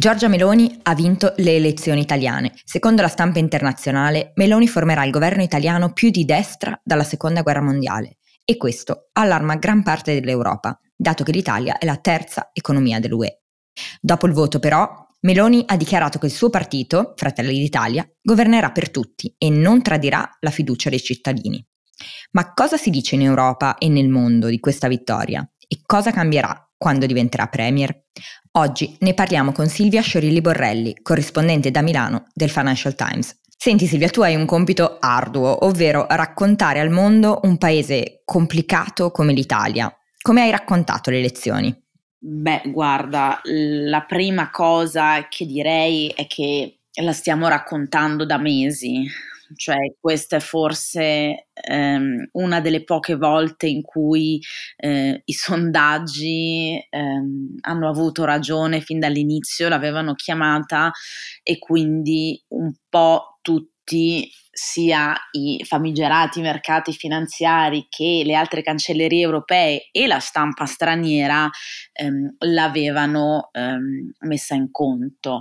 Giorgia Meloni ha vinto le elezioni italiane. Secondo la stampa internazionale, Meloni formerà il governo italiano più di destra dalla seconda guerra mondiale e questo allarma gran parte dell'Europa, dato che l'Italia è la terza economia dell'UE. Dopo il voto però, Meloni ha dichiarato che il suo partito, Fratelli d'Italia, governerà per tutti e non tradirà la fiducia dei cittadini. Ma cosa si dice in Europa e nel mondo di questa vittoria? E cosa cambierà quando diventerà Premier? Oggi ne parliamo con Silvia Sciorilli Borrelli, corrispondente da Milano del Financial Times. Senti Silvia, tu hai un compito arduo, ovvero raccontare al mondo un paese complicato come l'Italia. Come hai raccontato le elezioni? Beh, guarda, la prima cosa che direi è che la stiamo raccontando da mesi, cioè questa è forse ehm, una delle poche volte in cui eh, i sondaggi ehm, hanno avuto ragione fin dall'inizio, l'avevano chiamata e quindi un po' tutti sia i famigerati mercati finanziari che le altre cancellerie europee e la stampa straniera ehm, l'avevano ehm, messa in conto.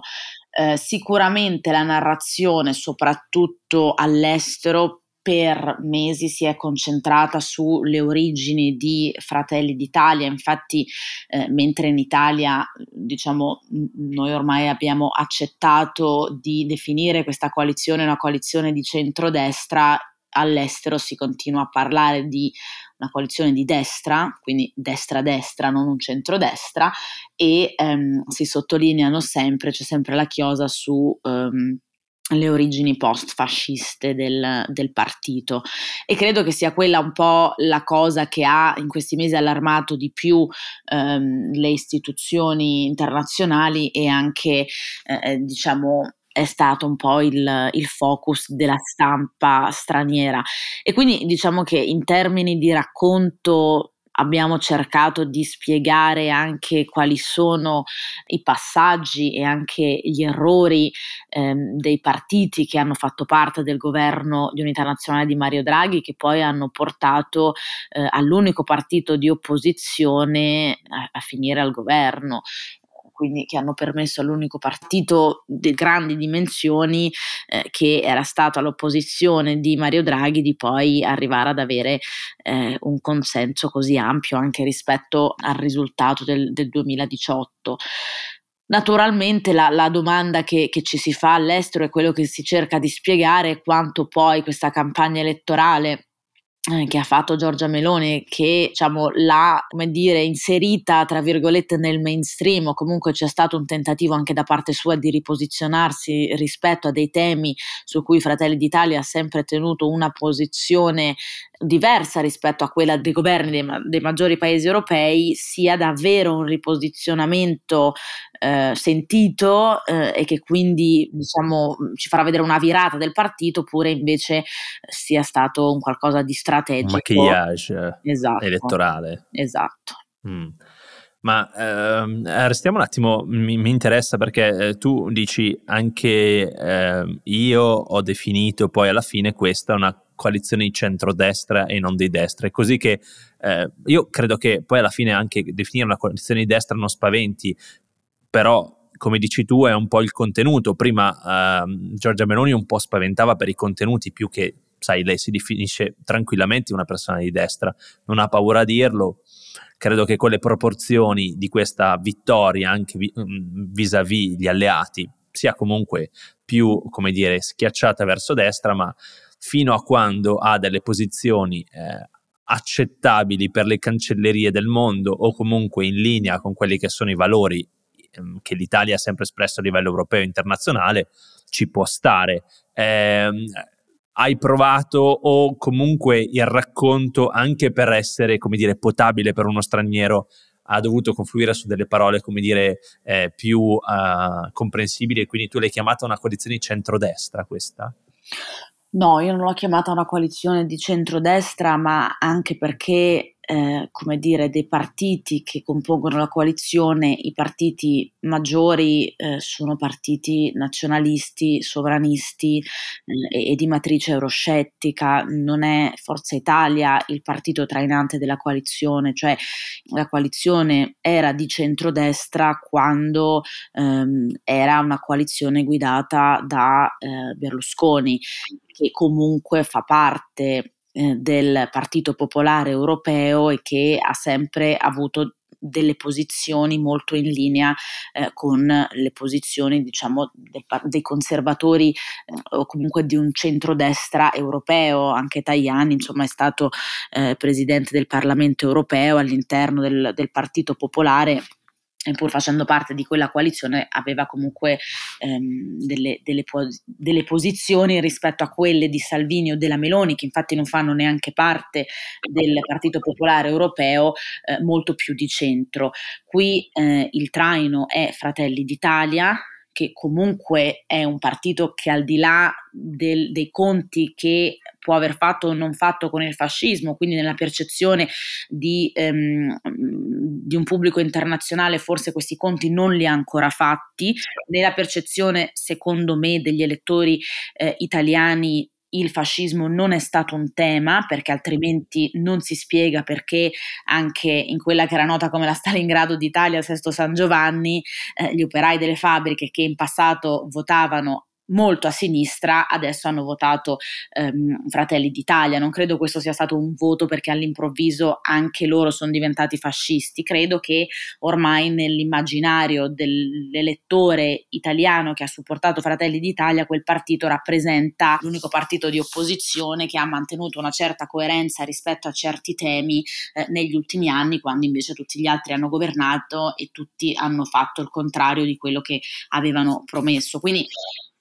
Eh, sicuramente la narrazione, soprattutto all'estero, per mesi si è concentrata sulle origini di Fratelli d'Italia, infatti eh, mentre in Italia diciamo noi ormai abbiamo accettato di definire questa coalizione una coalizione di centrodestra, all'estero si continua a parlare di una coalizione di destra, quindi destra-destra, non un centrodestra, e ehm, si sottolineano sempre, c'è sempre la chiosa su... Um, le origini post-fasciste del, del, partito. E credo che sia quella un po' la cosa che ha in questi mesi allarmato di più ehm, le istituzioni internazionali e anche eh, diciamo è stato un po' il, il, focus della stampa straniera. E quindi diciamo che in termini di racconto abbiamo cercato di spiegare anche quali sono i passaggi e anche gli errori ehm, dei partiti che hanno fatto parte del governo di unità nazionale di Mario Draghi, che poi hanno portato eh, all'unico partito di opposizione a, a finire al governo quindi che hanno permesso all'unico partito di grandi dimensioni eh, che era stato all'opposizione di Mario Draghi di poi arrivare ad avere eh, un consenso così ampio anche rispetto al risultato del, del 2018. Naturalmente la, la domanda che, che, ci si fa all'estero è quello che si cerca di spiegare quanto poi questa campagna elettorale che ha fatto Giorgia Meloni, che diciamo, l'ha dire, inserita tra virgolette nel mainstream, o comunque c'è stato un tentativo anche da parte sua di riposizionarsi rispetto a dei temi su cui Fratelli d'Italia ha sempre tenuto una posizione diversa rispetto a quella dei governi dei, dei maggiori paesi europei, sia davvero un riposizionamento eh, sentito eh, e che quindi diciamo, ci farà vedere una virata del partito, oppure invece sia stato un qualcosa di strategico. Un maquillage esatto. elettorale. Esatto. Mm. Ma ehm, restiamo un attimo, mi, mi interessa perché eh, tu dici anche eh, io ho definito poi alla fine questa una coalizione di centrodestra e non di destra, è così che eh, io credo che poi alla fine anche definire una coalizione di destra non spaventi, però come dici tu è un po' il contenuto, prima ehm, Giorgia Meloni un po' spaventava per i contenuti più che, sai, lei si definisce tranquillamente una persona di destra, non ha paura a dirlo, credo che con le proporzioni di questa vittoria anche mm, vis-à-vis gli alleati sia comunque più, come dire, schiacciata verso destra, ma fino a quando ha delle posizioni eh, accettabili per le cancellerie del mondo o comunque in linea con quelli che sono i valori ehm, che l'Italia ha sempre espresso a livello europeo e internazionale, ci può stare. Eh, hai provato o comunque il racconto anche per essere, come dire, potabile per uno straniero ha dovuto confluire su delle parole, come dire, eh, più uh, comprensibili e quindi tu l'hai chiamata una coalizione centrodestra questa? No, io non l'ho chiamata una coalizione di centrodestra, ma anche perché eh, come dire, dei partiti che compongono la coalizione, i partiti maggiori eh, sono partiti nazionalisti, sovranisti eh, e, di matrice euroscettica, non è Forza Italia il partito trainante della coalizione, cioè la coalizione era di centrodestra quando ehm, era una coalizione guidata da eh, Berlusconi, che comunque fa parte eh, del Partito Popolare Europeo e che ha sempre avuto delle posizioni molto in linea eh, con le posizioni diciamo del, dei conservatori eh, o comunque di un centrodestra europeo anche Tajani insomma è stato eh, presidente del Parlamento europeo all'interno del, del Partito Popolare pur facendo parte di quella coalizione aveva comunque ehm, delle, delle, delle, posizioni rispetto a quelle di Salvini o della Meloni, che infatti non fanno neanche parte del Partito Popolare Europeo, eh, molto più di centro. Qui eh, il traino è Fratelli d'Italia, che comunque è un partito che al di là del, dei conti che può aver fatto o non fatto con il fascismo, quindi nella percezione di, ehm, di, un pubblico internazionale forse questi conti non li ha ancora fatti, nella percezione secondo me degli elettori eh, italiani il fascismo non è stato un tema perché altrimenti non si spiega perché anche in quella che era nota come la Stalingrado d'Italia, Sesto San Giovanni, eh, gli operai delle fabbriche che in passato votavano molto a sinistra, adesso hanno votato ehm, Fratelli d'Italia. Non credo questo sia stato un voto perché all'improvviso anche loro sono diventati fascisti. Credo che ormai nell'immaginario dell'elettore italiano che ha supportato Fratelli d'Italia quel partito rappresenta l'unico partito di opposizione che ha mantenuto una certa coerenza rispetto a certi temi eh, negli ultimi anni, quando invece tutti gli altri hanno governato e tutti hanno fatto il contrario di quello che avevano promesso. Quindi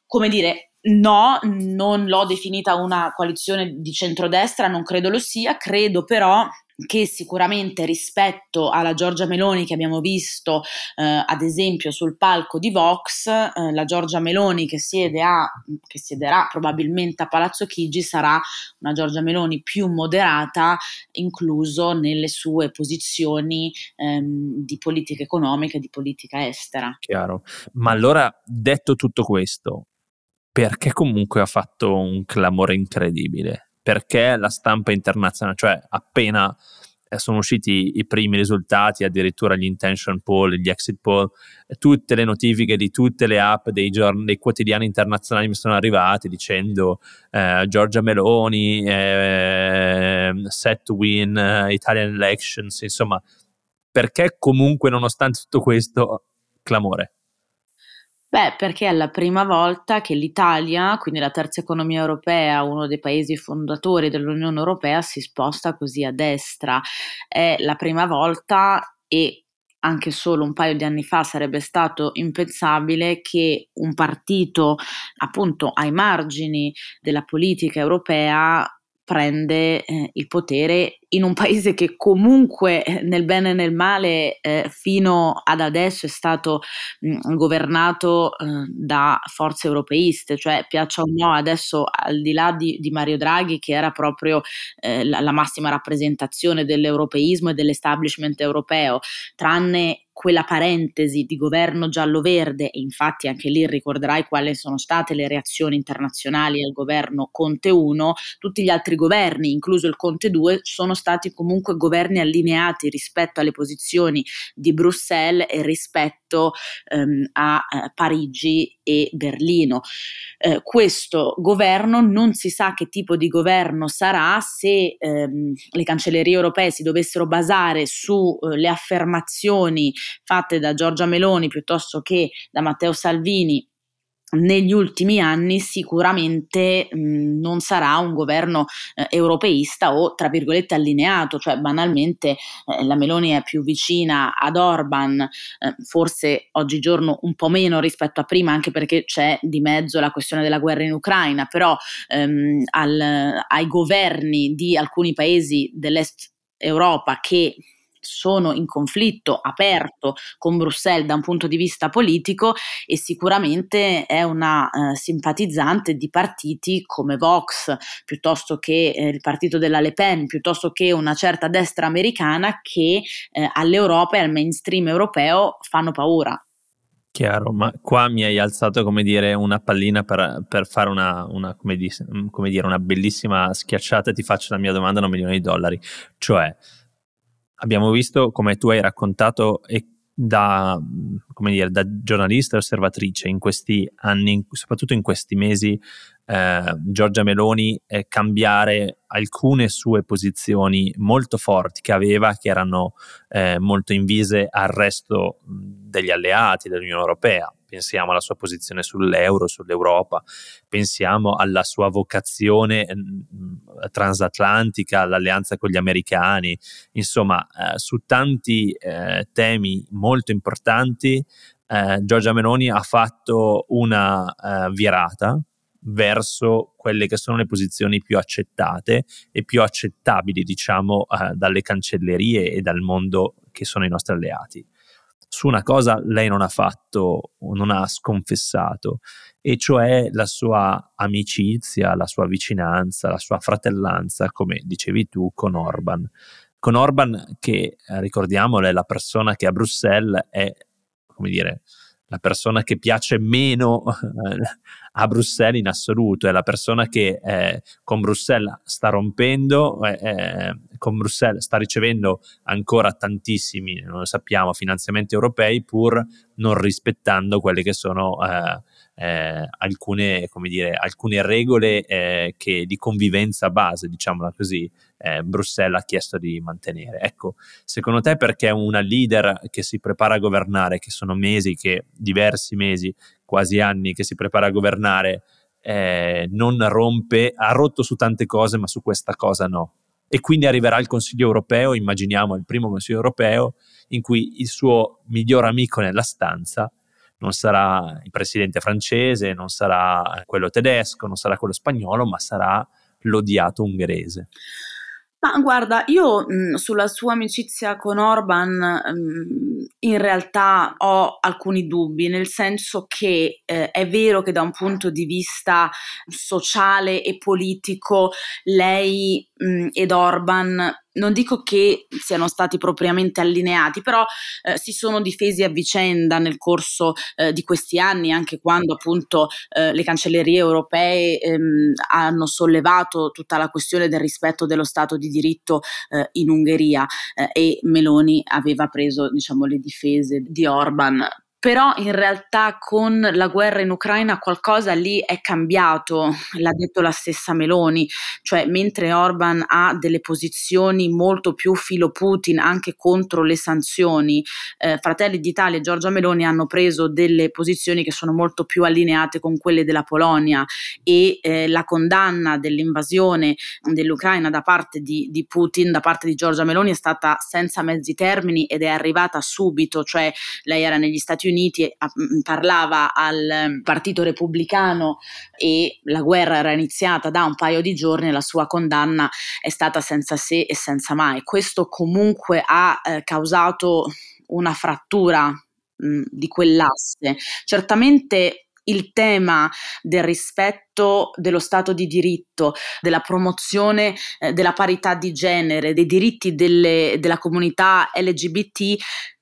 come dire, no, non l'ho definita una coalizione di centrodestra, non credo lo sia, credo però che sicuramente rispetto alla Giorgia Meloni che abbiamo visto eh, ad esempio sul palco di Vox, eh, la Giorgia Meloni che, siede a, che siederà probabilmente a Palazzo Chigi sarà una Giorgia Meloni più moderata, incluso nelle sue posizioni ehm, di politica economica e di politica estera. Chiaro. Ma allora, detto tutto questo, perché comunque ha fatto un clamore incredibile, perché la stampa internazionale, cioè appena eh, sono usciti i primi risultati, addirittura gli intention poll, gli exit poll, tutte le notifiche di tutte le app dei, giorni, dei quotidiani internazionali mi sono arrivate dicendo eh, Giorgia Meloni, eh, set to win uh, Italian elections, insomma, perché comunque nonostante tutto questo clamore? Beh, perché è la prima volta che l'Italia, quindi la terza economia europea, uno dei paesi fondatori dell'Unione Europea, si sposta così a destra. È la prima volta e anche solo un paio di anni fa sarebbe stato impensabile che un partito appunto ai margini della politica europea prende eh, il potere in un paese che comunque eh, nel bene e nel male eh, fino ad adesso è stato mh, mm, governato eh, da forze europeiste, cioè piaccia o no adesso al di là di, di Mario Draghi che era proprio eh, la, la massima rappresentazione dell'europeismo e dell'establishment europeo, tranne quella parentesi di governo giallo-verde, e infatti anche lì ricorderai quali sono state le reazioni internazionali al governo Conte 1, tutti gli altri governi, incluso il Conte 2, sono stati comunque governi allineati rispetto alle posizioni di Bruxelles e rispetto ehm, a eh, Parigi e Berlino. Eh, questo governo non si sa che tipo di governo sarà se ehm, le cancellerie europee si dovessero basare sulle eh, affermazioni fatte da Giorgia Meloni piuttosto che da Matteo Salvini negli ultimi anni sicuramente mh, non sarà un governo eh, europeista o tra virgolette allineato, cioè banalmente eh, la Meloni è più vicina ad Orban, eh, forse oggigiorno un po' meno rispetto a prima, anche perché c'è di mezzo la questione della guerra in Ucraina, però ehm, al, ai governi di alcuni paesi dell'est Europa che sono in conflitto aperto con Bruxelles da un punto di vista politico e sicuramente è una eh, simpatizzante di partiti come Vox, piuttosto che eh, il partito della Le Pen, piuttosto che una certa destra americana che eh, all'Europa e al mainstream europeo fanno paura. Chiaro, ma qua mi hai alzato come dire una pallina per, per fare una, una, come, di, come dire, una bellissima schiacciata e ti faccio la mia domanda da un milione di dollari. Cioè, abbiamo visto come tu hai raccontato e da, dire, da giornalista e osservatrice in questi anni, soprattutto in questi mesi, eh, Giorgia Meloni eh, cambiare alcune sue posizioni molto forti che aveva, che erano eh, molto invise al resto degli alleati dell'Unione Europea. Pensiamo alla sua posizione sull'euro, sull'Europa, pensiamo alla sua vocazione transatlantica, all'alleanza con gli americani, insomma, eh, su tanti eh, temi molto importanti. Eh, Giorgia Meloni ha fatto una virata verso quelle che sono le posizioni più accettate e più accettabili, diciamo, eh, dalle cancellerie e dal mondo che sono i nostri alleati. Su una cosa lei non ha fatto, non ha sconfessato, e cioè la sua amicizia, la sua vicinanza, la sua fratellanza, come dicevi tu, con Orban. Con Orban, che eh, ricordiamolo, è la persona che a Bruxelles è, come dire, la persona che piace meno eh, a Bruxelles in assoluto, è la persona che eh, con Bruxelles sta rompendo, eh, eh, con Bruxelles sta ricevendo ancora tantissimi, non lo sappiamo, finanziamenti europei pur non rispettando quelle che sono eh, alcune, dire, alcune, regole eh, che, di convivenza base, diciamola così, eh, Bruxelles ha chiesto di mantenere. Ecco, secondo te perché una leader che si prepara a governare, che sono mesi, che diversi mesi, quasi anni che si prepara a governare, eh, non rompe, ha rotto su tante cose, ma su questa cosa no. E quindi arriverà il Consiglio europeo, immaginiamo il primo Consiglio europeo, in cui il suo miglior amico nella stanza non sarà il presidente francese, non sarà quello tedesco, non sarà quello spagnolo, ma sarà l'odiato ungherese. Ma guarda, io mh, sulla sua amicizia con Orban mh, in realtà ho alcuni dubbi, nel senso che eh, è vero che da un punto di vista sociale e politico lei mh, ed Orban non dico che siano stati propriamente allineati, però eh, si sono difesi a vicenda nel corso eh, di questi anni, anche quando appunto eh, le cancellerie europee ehm, hanno sollevato tutta la questione del rispetto dello Stato di diritto eh, in Ungheria eh, e Meloni aveva preso diciamo, le difese di Orban però in realtà con la guerra in Ucraina qualcosa lì è cambiato, l'ha detto la stessa Meloni, cioè mentre Orban ha delle posizioni molto più filo Putin anche contro le sanzioni, eh, Fratelli d'Italia e Giorgia Meloni hanno preso delle posizioni che sono molto più allineate con quelle della Polonia e eh, la condanna dell'invasione dell'Ucraina da parte di, di Putin, da parte di Giorgia Meloni è stata senza mezzi termini ed è arrivata subito, cioè lei era negli Stati Uniti mm, parlava al mm, Partito Repubblicano e la guerra era iniziata da un paio di giorni la sua condanna è stata senza se e senza mai. Questo comunque ha eh, causato una frattura mh, mm, di quell'asse. Certamente il tema del rispetto dello Stato di diritto, della promozione eh, della parità di genere, dei diritti delle, della comunità LGBT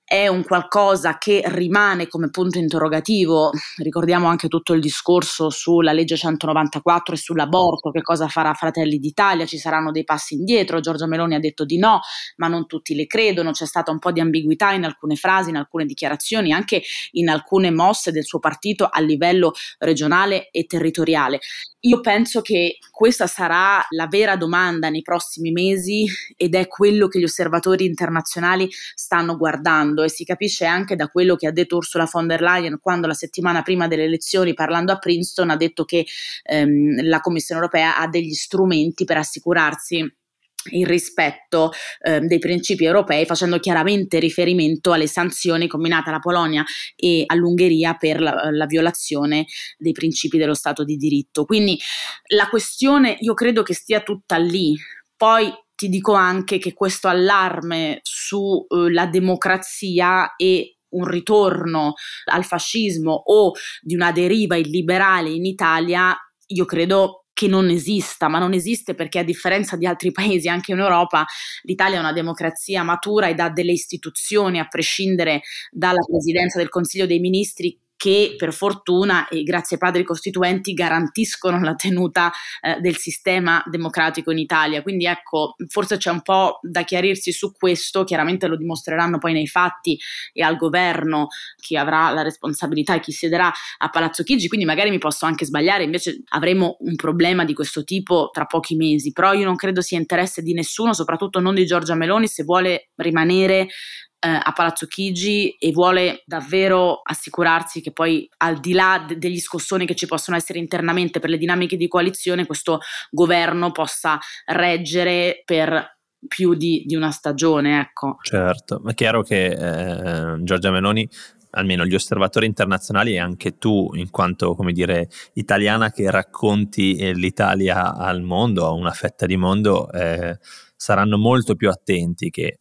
è un qualcosa che rimane come punto interrogativo. Ricordiamo anche tutto il discorso sulla legge 194 e sull'aborto, che cosa farà Fratelli d'Italia, ci saranno dei passi indietro. Giorgia Meloni ha detto di no, ma non tutti le credono, c'è stata un po' di ambiguità in alcune frasi, in alcune dichiarazioni, anche in alcune mosse del suo partito a livello regionale e territoriale. Io penso che questa sarà la vera domanda nei prossimi mesi ed è quello che gli osservatori internazionali stanno guardando e si capisce anche da quello che ha detto Ursula von der Leyen quando la settimana prima delle elezioni parlando a Princeton ha detto che ehm, la Commissione europea ha degli strumenti per assicurarsi il rispetto eh, dei principi europei, facendo chiaramente riferimento alle sanzioni combinate alla Polonia e all'Ungheria per la, la, violazione dei principi dello Stato di diritto. Quindi la questione io credo che stia tutta lì. Poi ti dico anche che questo allarme sulla uh, democrazia e un ritorno al fascismo o di una deriva illiberale in Italia, io credo che non esista, ma non esiste perché a differenza di altri paesi, anche in Europa, l'Italia è una democrazia matura ed ha delle istituzioni, a prescindere dalla presidenza del Consiglio dei Ministri, che per fortuna e grazie ai padri costituenti garantiscono la tenuta eh, del sistema democratico in Italia. Quindi ecco, forse c'è un po' da chiarirsi su questo, chiaramente lo dimostreranno poi nei fatti e al governo chi avrà la responsabilità e chi siederà a Palazzo Chigi, quindi magari mi posso anche sbagliare, invece avremo un problema di questo tipo tra pochi mesi, però io non credo sia interesse di nessuno, soprattutto non di Giorgia Meloni, se vuole rimanere eh, a Palazzo Chigi e vuole davvero assicurarsi che poi al di là de- degli scossoni che ci possono essere internamente per le dinamiche di coalizione, questo governo possa reggere per più di, di una stagione. Ecco. Certo, è chiaro che eh, Giorgia Meloni almeno gli osservatori internazionali e anche tu in quanto come dire italiana che racconti eh, l'Italia al mondo, a una fetta di mondo, eh, saranno molto più attenti che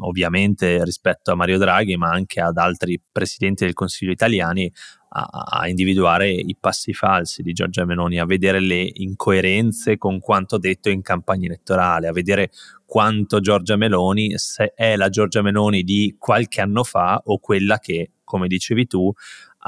ovviamente rispetto a Mario Draghi, ma anche ad altri presidenti del Consiglio italiani, a, a, individuare i passi falsi di Giorgia Meloni, a vedere le incoerenze con quanto detto in campagna elettorale, a vedere quanto Giorgia Meloni è la Giorgia Meloni di qualche anno fa o quella che, come dicevi tu,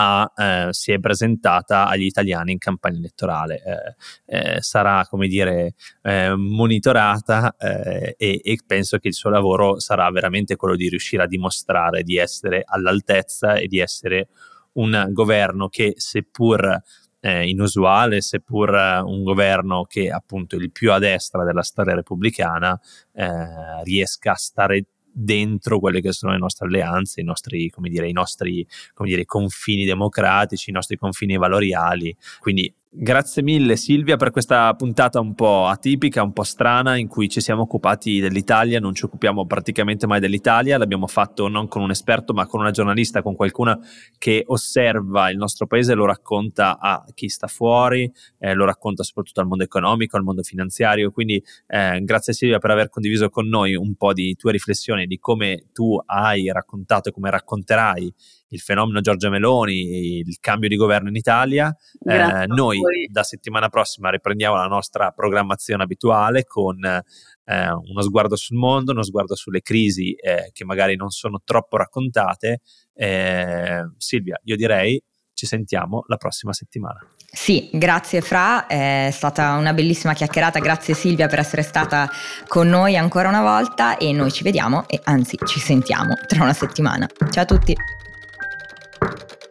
ha, eh, si è presentata agli italiani in campagna elettorale. Eh, eh, sarà, come dire, eh, monitorata eh, e, e, penso che il suo lavoro sarà veramente quello di riuscire a dimostrare di essere all'altezza e di essere un governo che seppur eh, inusuale, seppur un governo che appunto è il più a destra della storia repubblicana, riesca a stare dentro quelle che sono le nostre alleanze, i nostri, come dire, i nostri come dire, confini democratici, i nostri confini valoriali. Quindi Grazie mille Silvia per questa puntata un po' atipica, un po' strana in cui ci siamo occupati dell'Italia, non ci occupiamo praticamente mai dell'Italia, l'abbiamo fatto non con un esperto ma con una giornalista, con qualcuno che osserva il nostro paese, lo racconta a chi sta fuori, eh, lo racconta soprattutto al mondo economico, al mondo finanziario, quindi eh, grazie Silvia per aver condiviso con noi un po' di tue riflessioni, di come tu hai raccontato e come racconterai il fenomeno Giorgia Meloni, il cambio di governo in Italia. Eh, noi da settimana prossima riprendiamo la nostra programmazione abituale con eh, uno sguardo sul mondo, uno sguardo sulle crisi eh, che magari non sono troppo raccontate. Eh, Silvia, io direi ci sentiamo la prossima settimana. Sì, grazie Fra, è stata una bellissima chiacchierata, grazie Silvia per essere stata con noi ancora una volta e noi ci vediamo e anzi ci sentiamo tra una settimana. Ciao a tutti! you